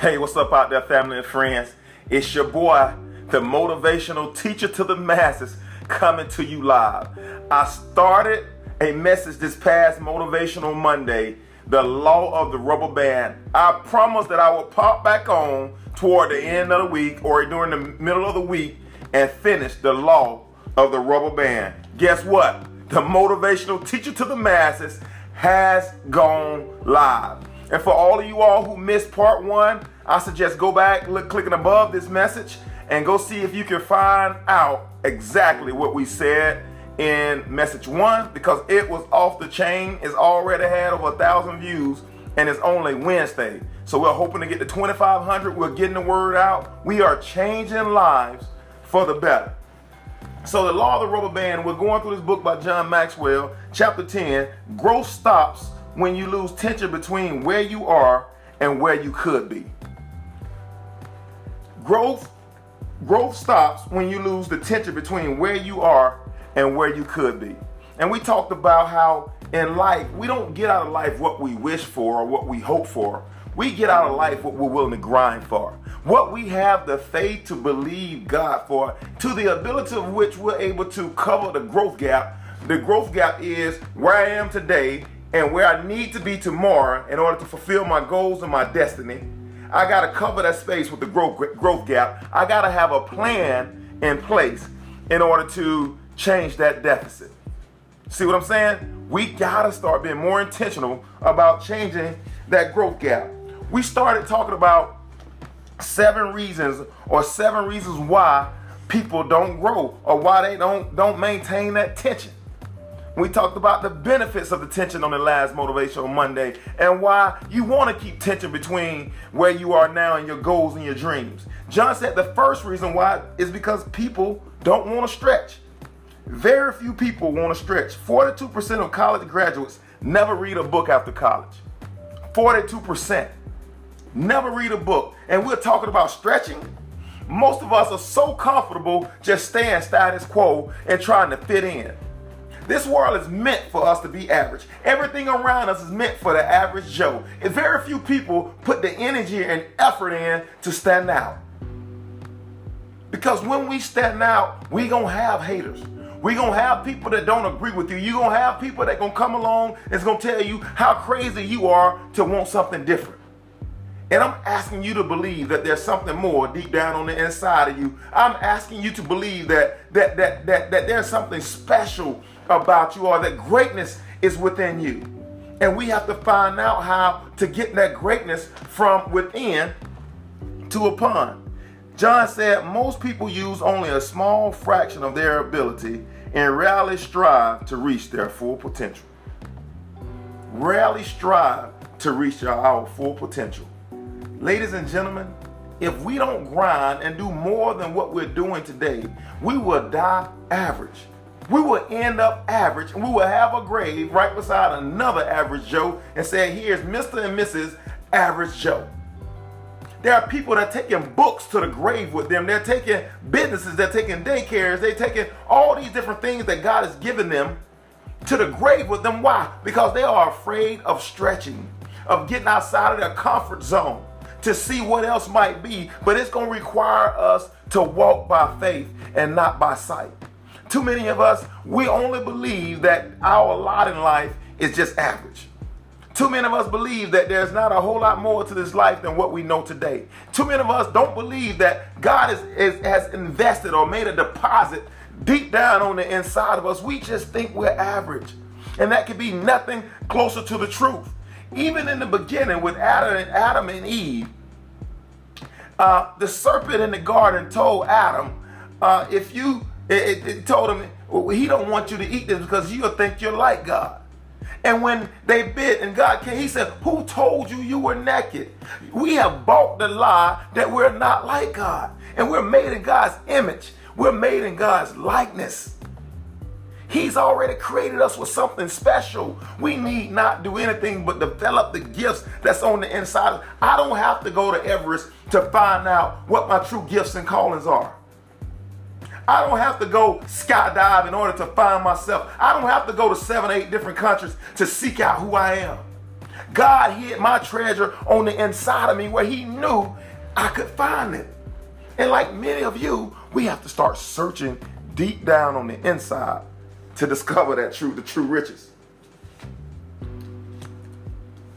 Hey, what's up out there, family and friends? It's your boy, the motivational teacher to the masses, coming to you live. I started a message this past Motivational Monday, the law of the rubber band. I promised that I would pop back on toward the end of the week or during the middle of the week and finish the law of the rubber band. Guess what? The motivational teacher to the masses has gone live. And for all of you all who missed part one, I suggest go back, look, clicking above this message, and go see if you can find out exactly what we said in message one because it was off the chain. It's already had over a thousand views, and it's only Wednesday. So we're hoping to get to 2,500. We're getting the word out. We are changing lives for the better. So the law of the rubber band, we're going through this book by John Maxwell, chapter 10. Growth stops when you lose tension between where you are and where you could be. Growth growth stops when you lose the tension between where you are and where you could be. And we talked about how in life we don't get out of life what we wish for or what we hope for. We get out of life what we're willing to grind for. What we have the faith to believe God for, to the ability of which we're able to cover the growth gap. The growth gap is where I am today and where I need to be tomorrow in order to fulfill my goals and my destiny. I got to cover that space with the growth, growth gap. I got to have a plan in place in order to change that deficit. See what I'm saying? We got to start being more intentional about changing that growth gap. We started talking about seven reasons or seven reasons why people don't grow or why they don't don't maintain that tension. We talked about the benefits of the tension on the last Motivational Monday and why you want to keep tension between where you are now and your goals and your dreams. John said the first reason why is because people don't want to stretch. Very few people want to stretch. 42% of college graduates never read a book after college. 42% never read a book. And we're talking about stretching. Most of us are so comfortable just staying status quo and trying to fit in. This world is meant for us to be average. Everything around us is meant for the average Joe. And very few people put the energy and effort in to stand out. Because when we stand out, we gonna have haters. We gonna have people that don't agree with you. You gonna have people that gonna come along and gonna tell you how crazy you are to want something different. And I'm asking you to believe that there's something more deep down on the inside of you. I'm asking you to believe that that that that, that there's something special about you or that greatness is within you. And we have to find out how to get that greatness from within to upon. John said most people use only a small fraction of their ability and rarely strive to reach their full potential. Rarely strive to reach our full potential. Ladies and gentlemen, if we don't grind and do more than what we're doing today, we will die average we will end up average and we will have a grave right beside another average Joe and say, here's Mr. and Mrs. Average Joe. There are people that are taking books to the grave with them. They're taking businesses, they're taking daycares, they're taking all these different things that God has given them to the grave with them. Why? Because they are afraid of stretching, of getting outside of their comfort zone to see what else might be. But it's going to require us to walk by faith and not by sight. Too many of us, we only believe that our lot in life is just average. Too many of us believe that there's not a whole lot more to this life than what we know today. Too many of us don't believe that God is, is, has invested or made a deposit deep down on the inside of us. We just think we're average. And that could be nothing closer to the truth. Even in the beginning with Adam and, Adam and Eve, uh, the serpent in the garden told Adam, uh, if you it, it, it told him he don't want you to eat this because you'll think you're like God. And when they bit and God came, he said, Who told you you were naked? We have bought the lie that we're not like God. And we're made in God's image. We're made in God's likeness. He's already created us with something special. We need not do anything but develop the gifts that's on the inside. I don't have to go to Everest to find out what my true gifts and callings are. I don't have to go skydive in order to find myself. I don't have to go to seven, eight different countries to seek out who I am. God hid my treasure on the inside of me where He knew I could find it. And like many of you, we have to start searching deep down on the inside to discover that true, the true riches.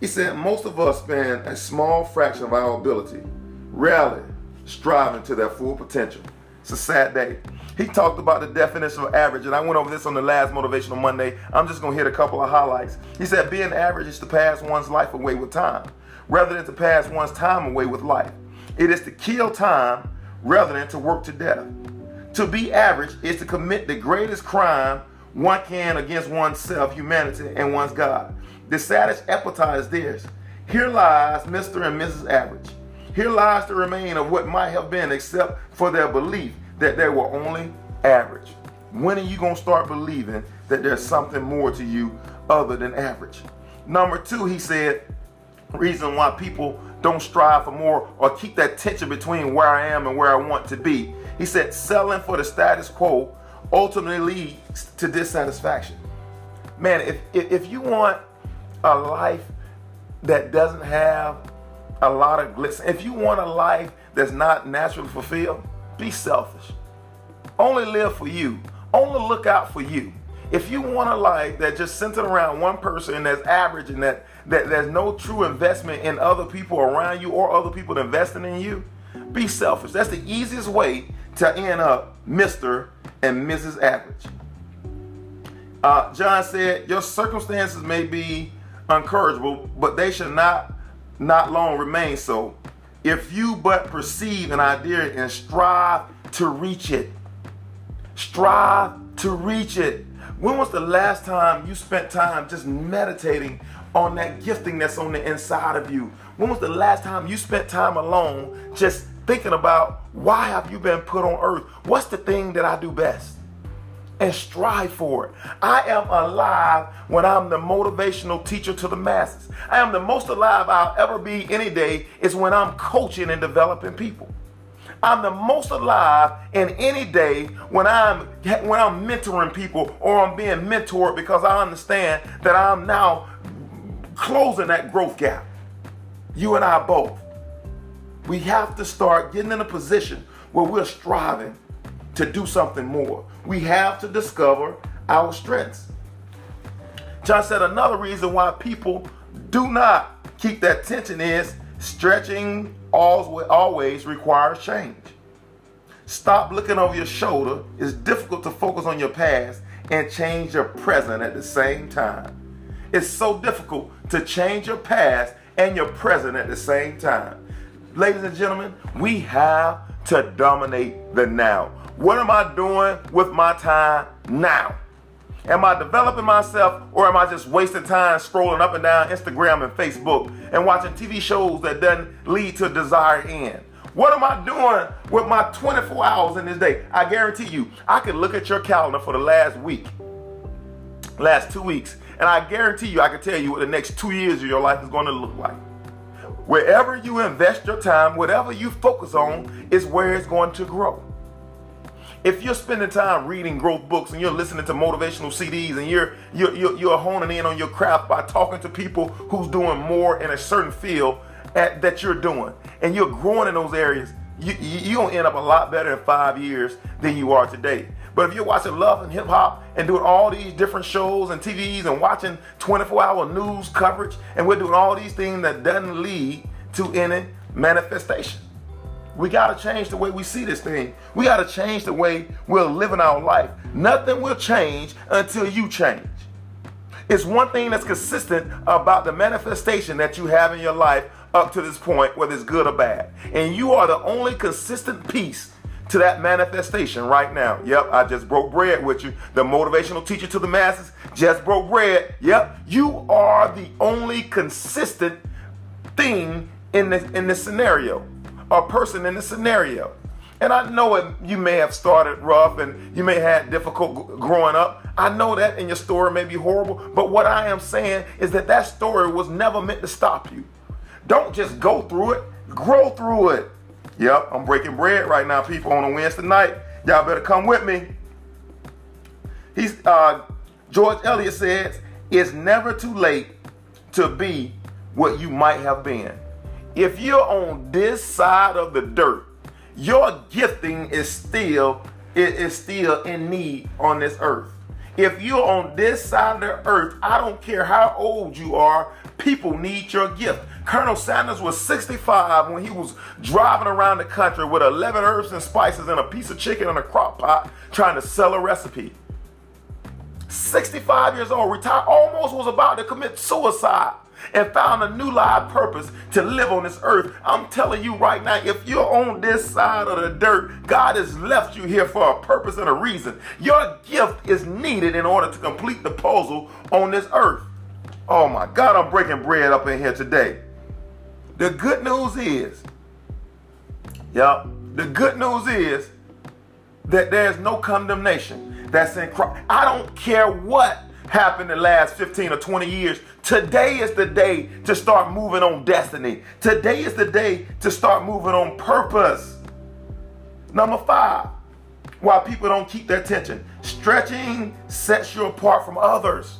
He said most of us spend a small fraction of our ability, rarely striving to their full potential. It's a sad day. He talked about the definition of average, and I went over this on the last Motivational Monday. I'm just going to hit a couple of highlights. He said being average is to pass one's life away with time, rather than to pass one's time away with life. It is to kill time rather than to work to death. To be average is to commit the greatest crime one can against oneself, humanity, and one's God. The saddest epitaph is this. Here lies Mr. and Mrs. Average. Here lies the remain of what might have been except for their belief that they were only average. When are you going to start believing that there's something more to you other than average? Number two, he said, reason why people don't strive for more or keep that tension between where I am and where I want to be. He said, selling for the status quo ultimately leads to dissatisfaction. Man, if, if, if you want a life that doesn't have a lot of glitz, if you want a life that's not naturally fulfilled, be selfish. Only live for you. Only look out for you. If you want a life that just centered around one person and that's average and that, that there's no true investment in other people around you or other people investing in you, be selfish. That's the easiest way to end up Mr. and Mrs. Average. Uh, John said, Your circumstances may be encourageable, but they should not not long remain so. If you but perceive an idea and strive to reach it, strive to reach it. When was the last time you spent time just meditating on that gifting that's on the inside of you? When was the last time you spent time alone just thinking about why have you been put on earth? What's the thing that I do best? And strive for it. I am alive when I'm the motivational teacher to the masses. I am the most alive I'll ever be any day is when I'm coaching and developing people. I'm the most alive in any day when I'm when I'm mentoring people or I'm being mentored because I understand that I'm now closing that growth gap. You and I both. We have to start getting in a position where we're striving to do something more. We have to discover our strengths. John said another reason why people do not keep that tension is stretching always requires change. Stop looking over your shoulder. It's difficult to focus on your past and change your present at the same time. It's so difficult to change your past and your present at the same time. Ladies and gentlemen, we have to dominate the now. What am I doing with my time now? Am I developing myself or am I just wasting time scrolling up and down Instagram and Facebook and watching TV shows that doesn't lead to a desired end? What am I doing with my 24 hours in this day? I guarantee you, I could look at your calendar for the last week, last two weeks, and I guarantee you, I can tell you what the next two years of your life is going to look like. Wherever you invest your time, whatever you focus on, is where it's going to grow. If you're spending time reading growth books and you're listening to motivational CDs and you're, you're, you're, you're honing in on your craft by talking to people who's doing more in a certain field at, that you're doing, and you're growing in those areas, you, you're going to end up a lot better in five years than you are today. But if you're watching Love and Hip Hop and doing all these different shows and TVs and watching 24 hour news coverage, and we're doing all these things that doesn't lead to any manifestation. We got to change the way we see this thing. We got to change the way we're living our life. Nothing will change until you change. It's one thing that's consistent about the manifestation that you have in your life up to this point, whether it's good or bad. And you are the only consistent piece to that manifestation right now. Yep, I just broke bread with you. The motivational teacher to the masses just broke bread. Yep, you are the only consistent thing in this in this scenario a person in the scenario. And I know it, you may have started rough and you may have had difficult growing up. I know that and your story may be horrible. But what I am saying is that that story was never meant to stop you. Don't just go through it, grow through it. Yep, I'm breaking bread right now, people, on a Wednesday night. Y'all better come with me. He's uh, George Eliot says, it's never too late to be what you might have been. If you're on this side of the dirt, your gifting is still is still in need on this earth. If you're on this side of the earth, I don't care how old you are, people need your gift. Colonel Sanders was 65 when he was driving around the country with 11 herbs and spices and a piece of chicken in a crock pot trying to sell a recipe. 65 years old, retired, almost was about to commit suicide and found a new life purpose to live on this earth. I'm telling you right now, if you're on this side of the dirt, God has left you here for a purpose and a reason. Your gift is needed in order to complete the puzzle on this earth. Oh my God, I'm breaking bread up in here today. The good news is, yep, the good news is that there's no condemnation that's in Christ. I don't care what happened the last 15 or 20 years. Today is the day to start moving on destiny. Today is the day to start moving on purpose. Number five, why people don't keep their attention. Stretching sets you apart from others.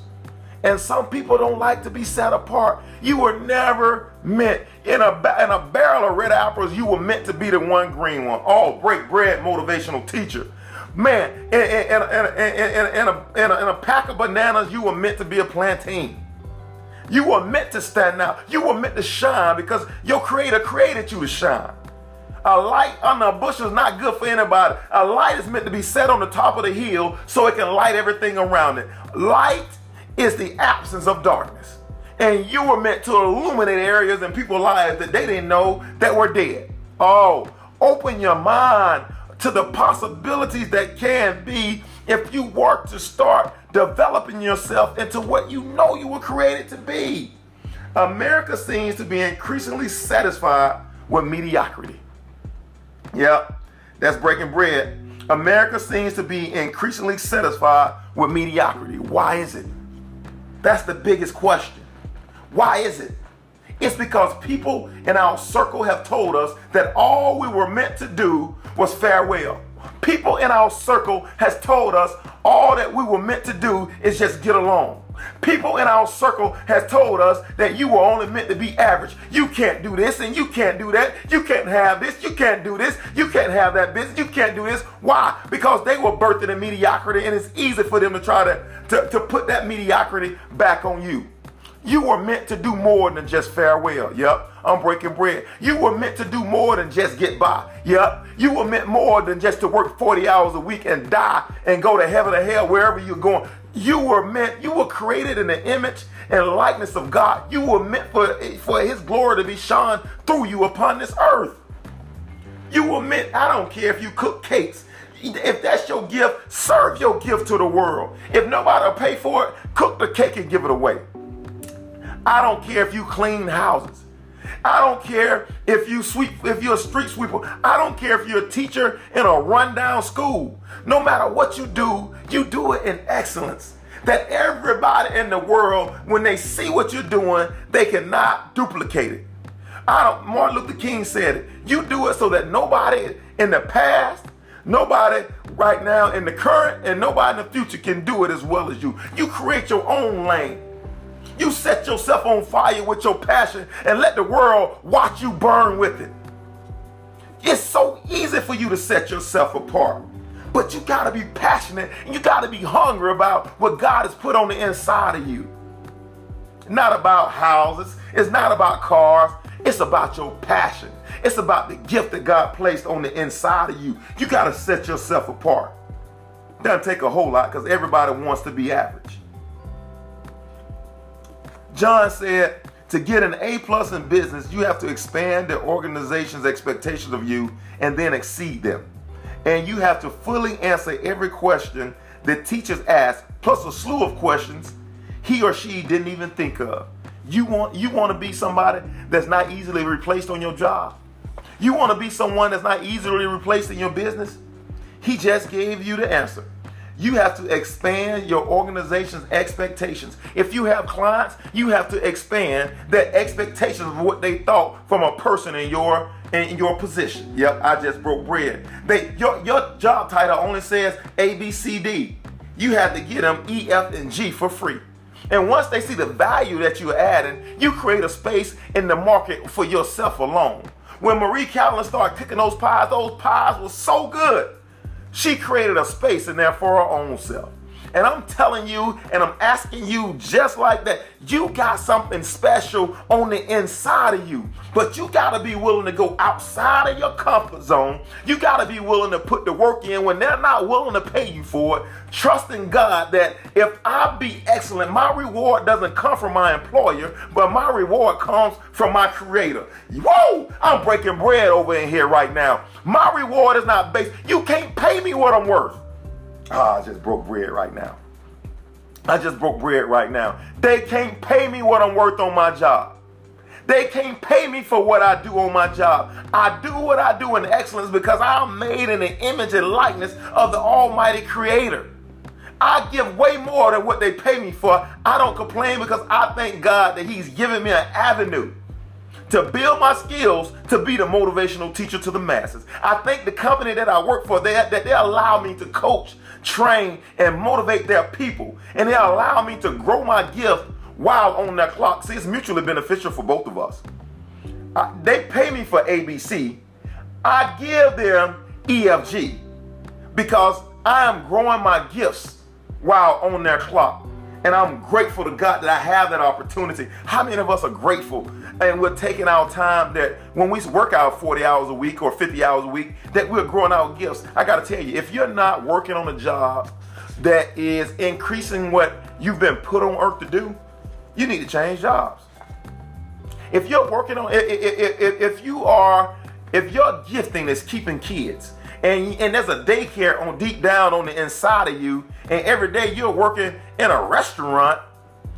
And some people don't like to be set apart. You were never meant in a in a barrel of red apples. You were meant to be the one green one. Oh, break bread, motivational teacher. Man, in, in, in, in, a, in, a, in a pack of bananas, you were meant to be a plantain. You were meant to stand out. You were meant to shine because your creator created you to shine. A light under a bush is not good for anybody. A light is meant to be set on the top of the hill so it can light everything around it. Light is the absence of darkness. And you were meant to illuminate areas in people's lives that they didn't know that were dead. Oh, open your mind to the possibilities that can be if you work to start developing yourself into what you know you were created to be. America seems to be increasingly satisfied with mediocrity. Yep, that's breaking bread. America seems to be increasingly satisfied with mediocrity. Why is it? That's the biggest question. Why is it? It's because people in our circle have told us that all we were meant to do was farewell. People in our circle has told us all that we were meant to do is just get along. People in our circle has told us that you were only meant to be average. You can't do this and you can't do that. You can't have this. You can't do this. You can't have that business. You can't do this. Why? Because they were birthed in mediocrity and it's easy for them to try to, to, to put that mediocrity back on you. You were meant to do more than just farewell. Yep. I'm breaking bread. You were meant to do more than just get by. Yep. You were meant more than just to work 40 hours a week and die and go to heaven or hell, wherever you're going. You were meant, you were created in the image and likeness of God. You were meant for, for his glory to be shone through you upon this earth. You were meant, I don't care if you cook cakes. If that's your gift, serve your gift to the world. If nobody will pay for it, cook the cake and give it away. I don't care if you clean houses. I don't care if you sweep, if you're a street sweeper. I don't care if you're a teacher in a rundown school. No matter what you do, you do it in excellence. That everybody in the world, when they see what you're doing, they cannot duplicate it. I don't, Martin Luther King said it. You do it so that nobody in the past, nobody right now in the current, and nobody in the future can do it as well as you. You create your own lane. You set yourself on fire with your passion and let the world watch you burn with it. It's so easy for you to set yourself apart. But you got to be passionate and you got to be hungry about what God has put on the inside of you. Not about houses, it's not about cars, it's about your passion. It's about the gift that God placed on the inside of you. You got to set yourself apart. Doesn't take a whole lot because everybody wants to be average. John said, to get an A plus in business, you have to expand the organization's expectations of you and then exceed them. And you have to fully answer every question that teachers ask, plus a slew of questions he or she didn't even think of. You want you want to be somebody that's not easily replaced on your job. You want to be someone that's not easily replaced in your business. He just gave you the answer. You have to expand your organization's expectations. If you have clients, you have to expand their expectations of what they thought from a person in your in your position. Yep, I just broke bread. They your your job title only says A B C D. You have to get them E F and G for free. And once they see the value that you're adding, you create a space in the market for yourself alone. When Marie Callender's started cooking those pies, those pies were so good. She created a space in there for her own self. And I'm telling you, and I'm asking you just like that, you got something special on the inside of you. But you got to be willing to go outside of your comfort zone. You got to be willing to put the work in when they're not willing to pay you for it. Trusting God that if I be excellent, my reward doesn't come from my employer, but my reward comes from my creator. Whoa, I'm breaking bread over in here right now. My reward is not based, you can't pay me what I'm worth. Ah, I just broke bread right now. I just broke bread right now. They can't pay me what I'm worth on my job. They can't pay me for what I do on my job. I do what I do in excellence because I'm made in the image and likeness of the Almighty Creator. I give way more than what they pay me for. I don't complain because I thank God that He's given me an avenue to build my skills to be the motivational teacher to the masses. I thank the company that I work for they, that they allow me to coach train, and motivate their people. And they allow me to grow my gift while on their clock. See, it's mutually beneficial for both of us. Uh, they pay me for ABC. I give them EFG because I am growing my gifts while on their clock. And I'm grateful to God that I have that opportunity. How many of us are grateful and we're taking our time that when we work out 40 hours a week or 50 hours a week, that we're growing our gifts? I got to tell you, if you're not working on a job that is increasing what you've been put on earth to do, you need to change jobs. If you're working on, if, if, if you are, if your gifting is keeping kids, and, and there's a daycare on deep down on the inside of you, and every day you're working in a restaurant,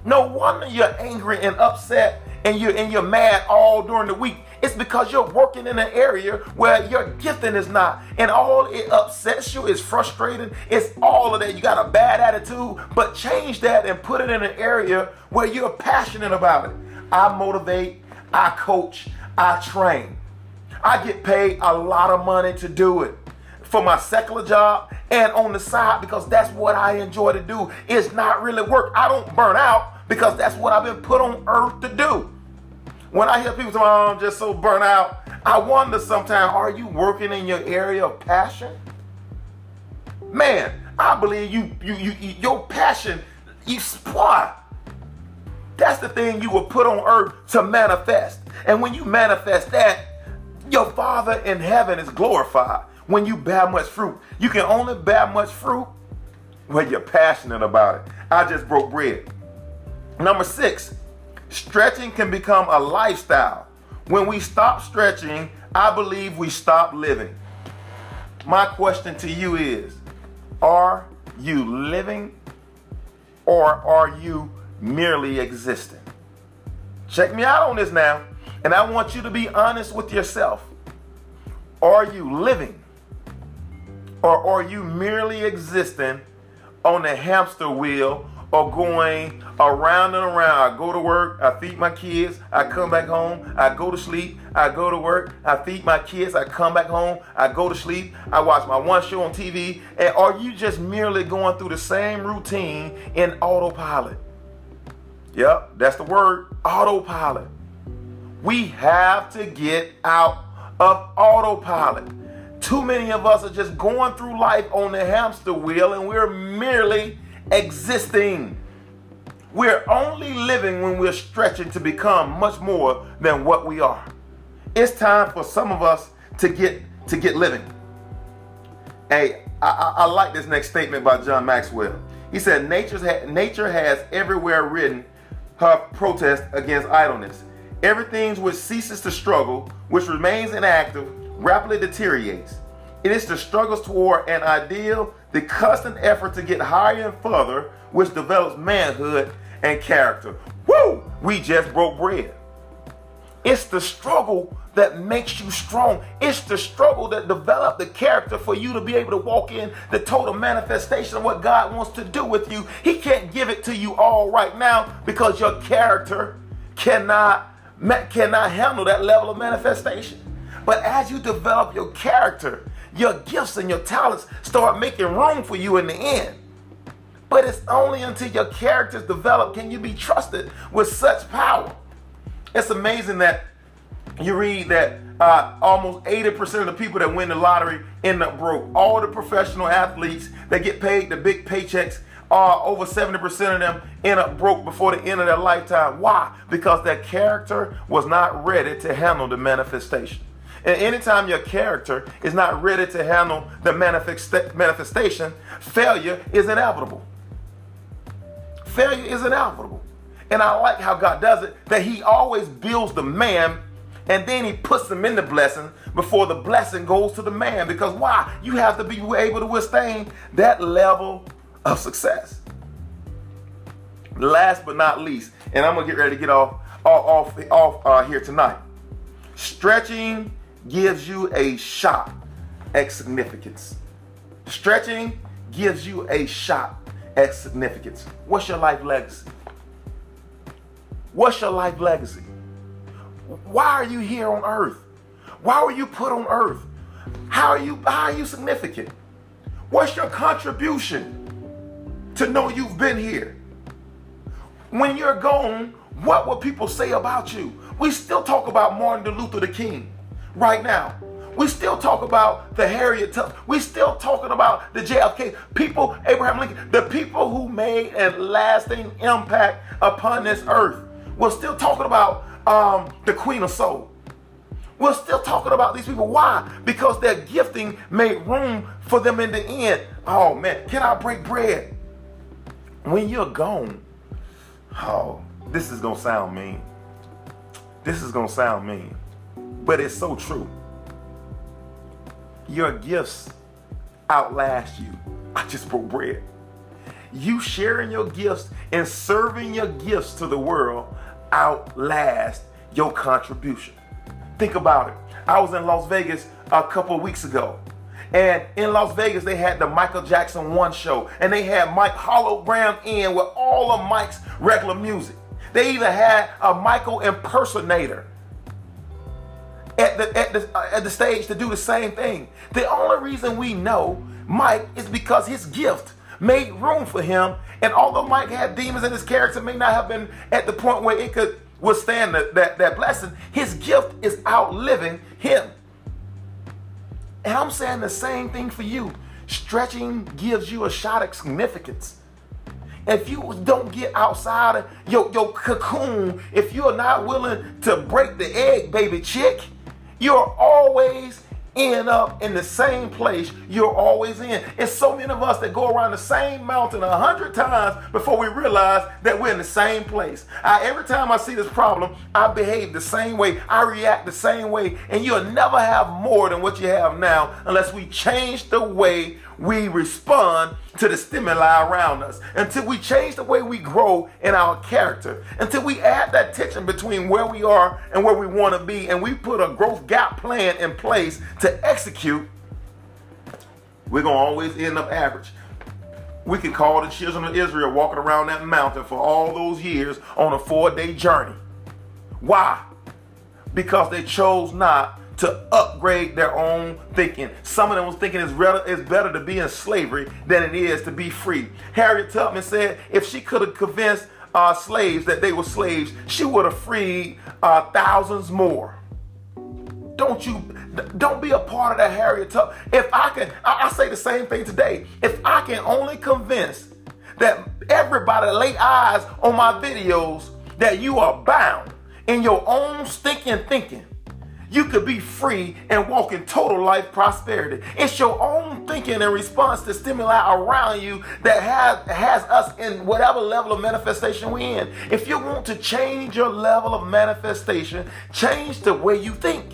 no wonder you're angry and upset and you're and you're mad all during the week. It's because you're working in an area where your gifting is not. And all it upsets you is frustrating. It's all of that. You got a bad attitude, but change that and put it in an area where you're passionate about it. I motivate, I coach, I train. I get paid a lot of money to do it for my secular job and on the side because that's what I enjoy to do. It's not really work. I don't burn out because that's what I've been put on earth to do. When I hear people say, oh, I'm just so burnt out, I wonder sometimes, are you working in your area of passion? Man, I believe you, you, you, you your passion, you spot. That's the thing you were put on earth to manifest. And when you manifest that, your Father in heaven is glorified when you bear much fruit. You can only bear much fruit when you're passionate about it. I just broke bread. Number six, stretching can become a lifestyle. When we stop stretching, I believe we stop living. My question to you is Are you living or are you merely existing? Check me out on this now. And I want you to be honest with yourself. Are you living or are you merely existing on the hamster wheel or going around and around? I go to work, I feed my kids, I come back home, I go to sleep, I go to work, I feed my kids, I come back home, I go to sleep, I watch my one show on TV. And are you just merely going through the same routine in autopilot? Yep, that's the word autopilot. We have to get out of autopilot. Too many of us are just going through life on the hamster wheel and we're merely existing. We're only living when we're stretching to become much more than what we are. It's time for some of us to get to get living. Hey, I, I, I like this next statement by John Maxwell. He said, ha- nature has everywhere written her protest against idleness. Everything which ceases to struggle, which remains inactive, rapidly deteriorates. It is the struggles toward an ideal, the constant effort to get higher and further, which develops manhood and character. Woo! We just broke bread. It's the struggle that makes you strong. It's the struggle that develops the character for you to be able to walk in the total manifestation of what God wants to do with you. He can't give it to you all right now because your character cannot cannot handle that level of manifestation. But as you develop your character, your gifts and your talents start making room for you in the end. But it's only until your characters developed can you be trusted with such power. It's amazing that you read that uh, almost 80% of the people that win the lottery end up broke. All the professional athletes that get paid the big paychecks, uh, over 70% of them end up broke before the end of their lifetime. Why? Because their character was not ready to handle the manifestation. And anytime your character is not ready to handle the manifestation, failure is inevitable. Failure is inevitable. And I like how God does it, that He always builds the man and then He puts them in the blessing before the blessing goes to the man. Because why? You have to be able to withstand that level of success. Last but not least, and I'm gonna get ready to get off off off, off uh, here tonight. Stretching gives you a shot at significance. Stretching gives you a shot at significance. What's your life legacy? What's your life legacy? Why are you here on earth? Why were you put on earth? How are you how are you significant? What's your contribution to know you've been here? When you're gone, what will people say about you? We still talk about Martin Luther the King right now. We still talk about the Harriet Tubman. We still talking about the JFK people, Abraham Lincoln, the people who made a lasting impact upon this earth. We're still talking about um, the Queen of Soul. We're still talking about these people. Why? Because their gifting made room for them in the end. Oh man, can I break bread? When you're gone, oh, this is gonna sound mean. This is gonna sound mean. But it's so true. Your gifts outlast you. I just broke bread. You sharing your gifts and serving your gifts to the world outlast your contribution. Think about it. I was in Las Vegas a couple weeks ago. And in Las Vegas, they had the Michael Jackson One show. And they had Mike hologram in with all of Mike's regular music. They even had a Michael impersonator at the, at the, at the stage to do the same thing. The only reason we know Mike is because his gift made room for him. And although Mike had demons in his character, may not have been at the point where it could withstand the, that, that blessing, his gift is outliving him. And I'm saying the same thing for you. Stretching gives you a shot at significance. If you don't get outside of your, your cocoon, if you're not willing to break the egg, baby chick, you're always end up in the same place you're always in. It's so many of us that go around the same mountain a hundred times before we realize that we're in the same place. I, every time I see this problem, I behave the same way. I react the same way. And you'll never have more than what you have now unless we change the way we respond to the stimuli around us, until we change the way we grow in our character, until we add that tension between where we are and where we want to be, and we put a growth gap plan in place to execute, we're going to always end up average. We could call the children of Israel walking around that mountain for all those years on a four day journey. Why? Because they chose not to upgrade their own thinking. Some of them was thinking it's, it's better to be in slavery than it is to be free. Harriet Tubman said if she could have convinced uh, slaves that they were slaves, she would have freed uh, thousands more. Don't you, don't be a part of that Harriet Tubman. If I can, I, I say the same thing today. If I can only convince that everybody lay eyes on my videos that you are bound in your own stinking thinking you could be free and walk in total life prosperity. It's your own thinking and response to stimuli around you that has, has us in whatever level of manifestation we're in. If you want to change your level of manifestation, change the way you think.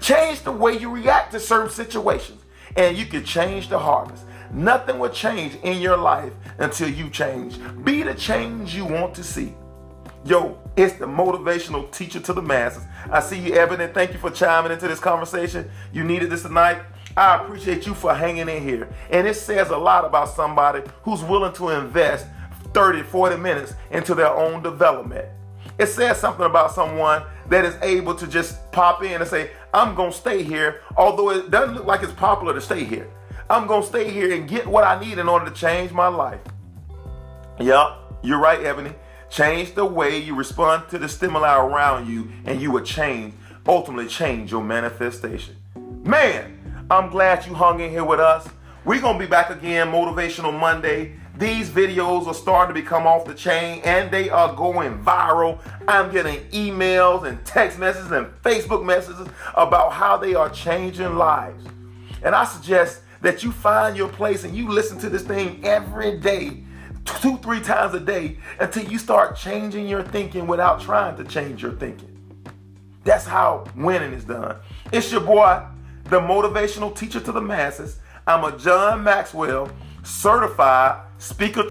Change the way you react to certain situations. And you can change the harvest. Nothing will change in your life until you change. Be the change you want to see. Yo, it's the motivational teacher to the masses. I see you, Evan, and thank you for chiming into this conversation. You needed this tonight. I appreciate you for hanging in here. And it says a lot about somebody who's willing to invest 30, 40 minutes into their own development. It says something about someone that is able to just pop in and say, I'm going to stay here, although it doesn't look like it's popular to stay here. I'm going to stay here and get what I need in order to change my life. Yep, you're right, Ebony. Change the way you respond to the stimuli around you, and you will change, ultimately change your manifestation. Man, I'm glad you hung in here with us. We're going to be back again, Motivational Monday. These videos are starting to become off the chain and they are going viral. I'm getting emails and text messages and Facebook messages about how they are changing lives. And I suggest that you find your place and you listen to this thing every day, two, three times a day, until you start changing your thinking without trying to change your thinking. That's how winning is done. It's your boy, the motivational teacher to the masses. I'm a John Maxwell certified speaker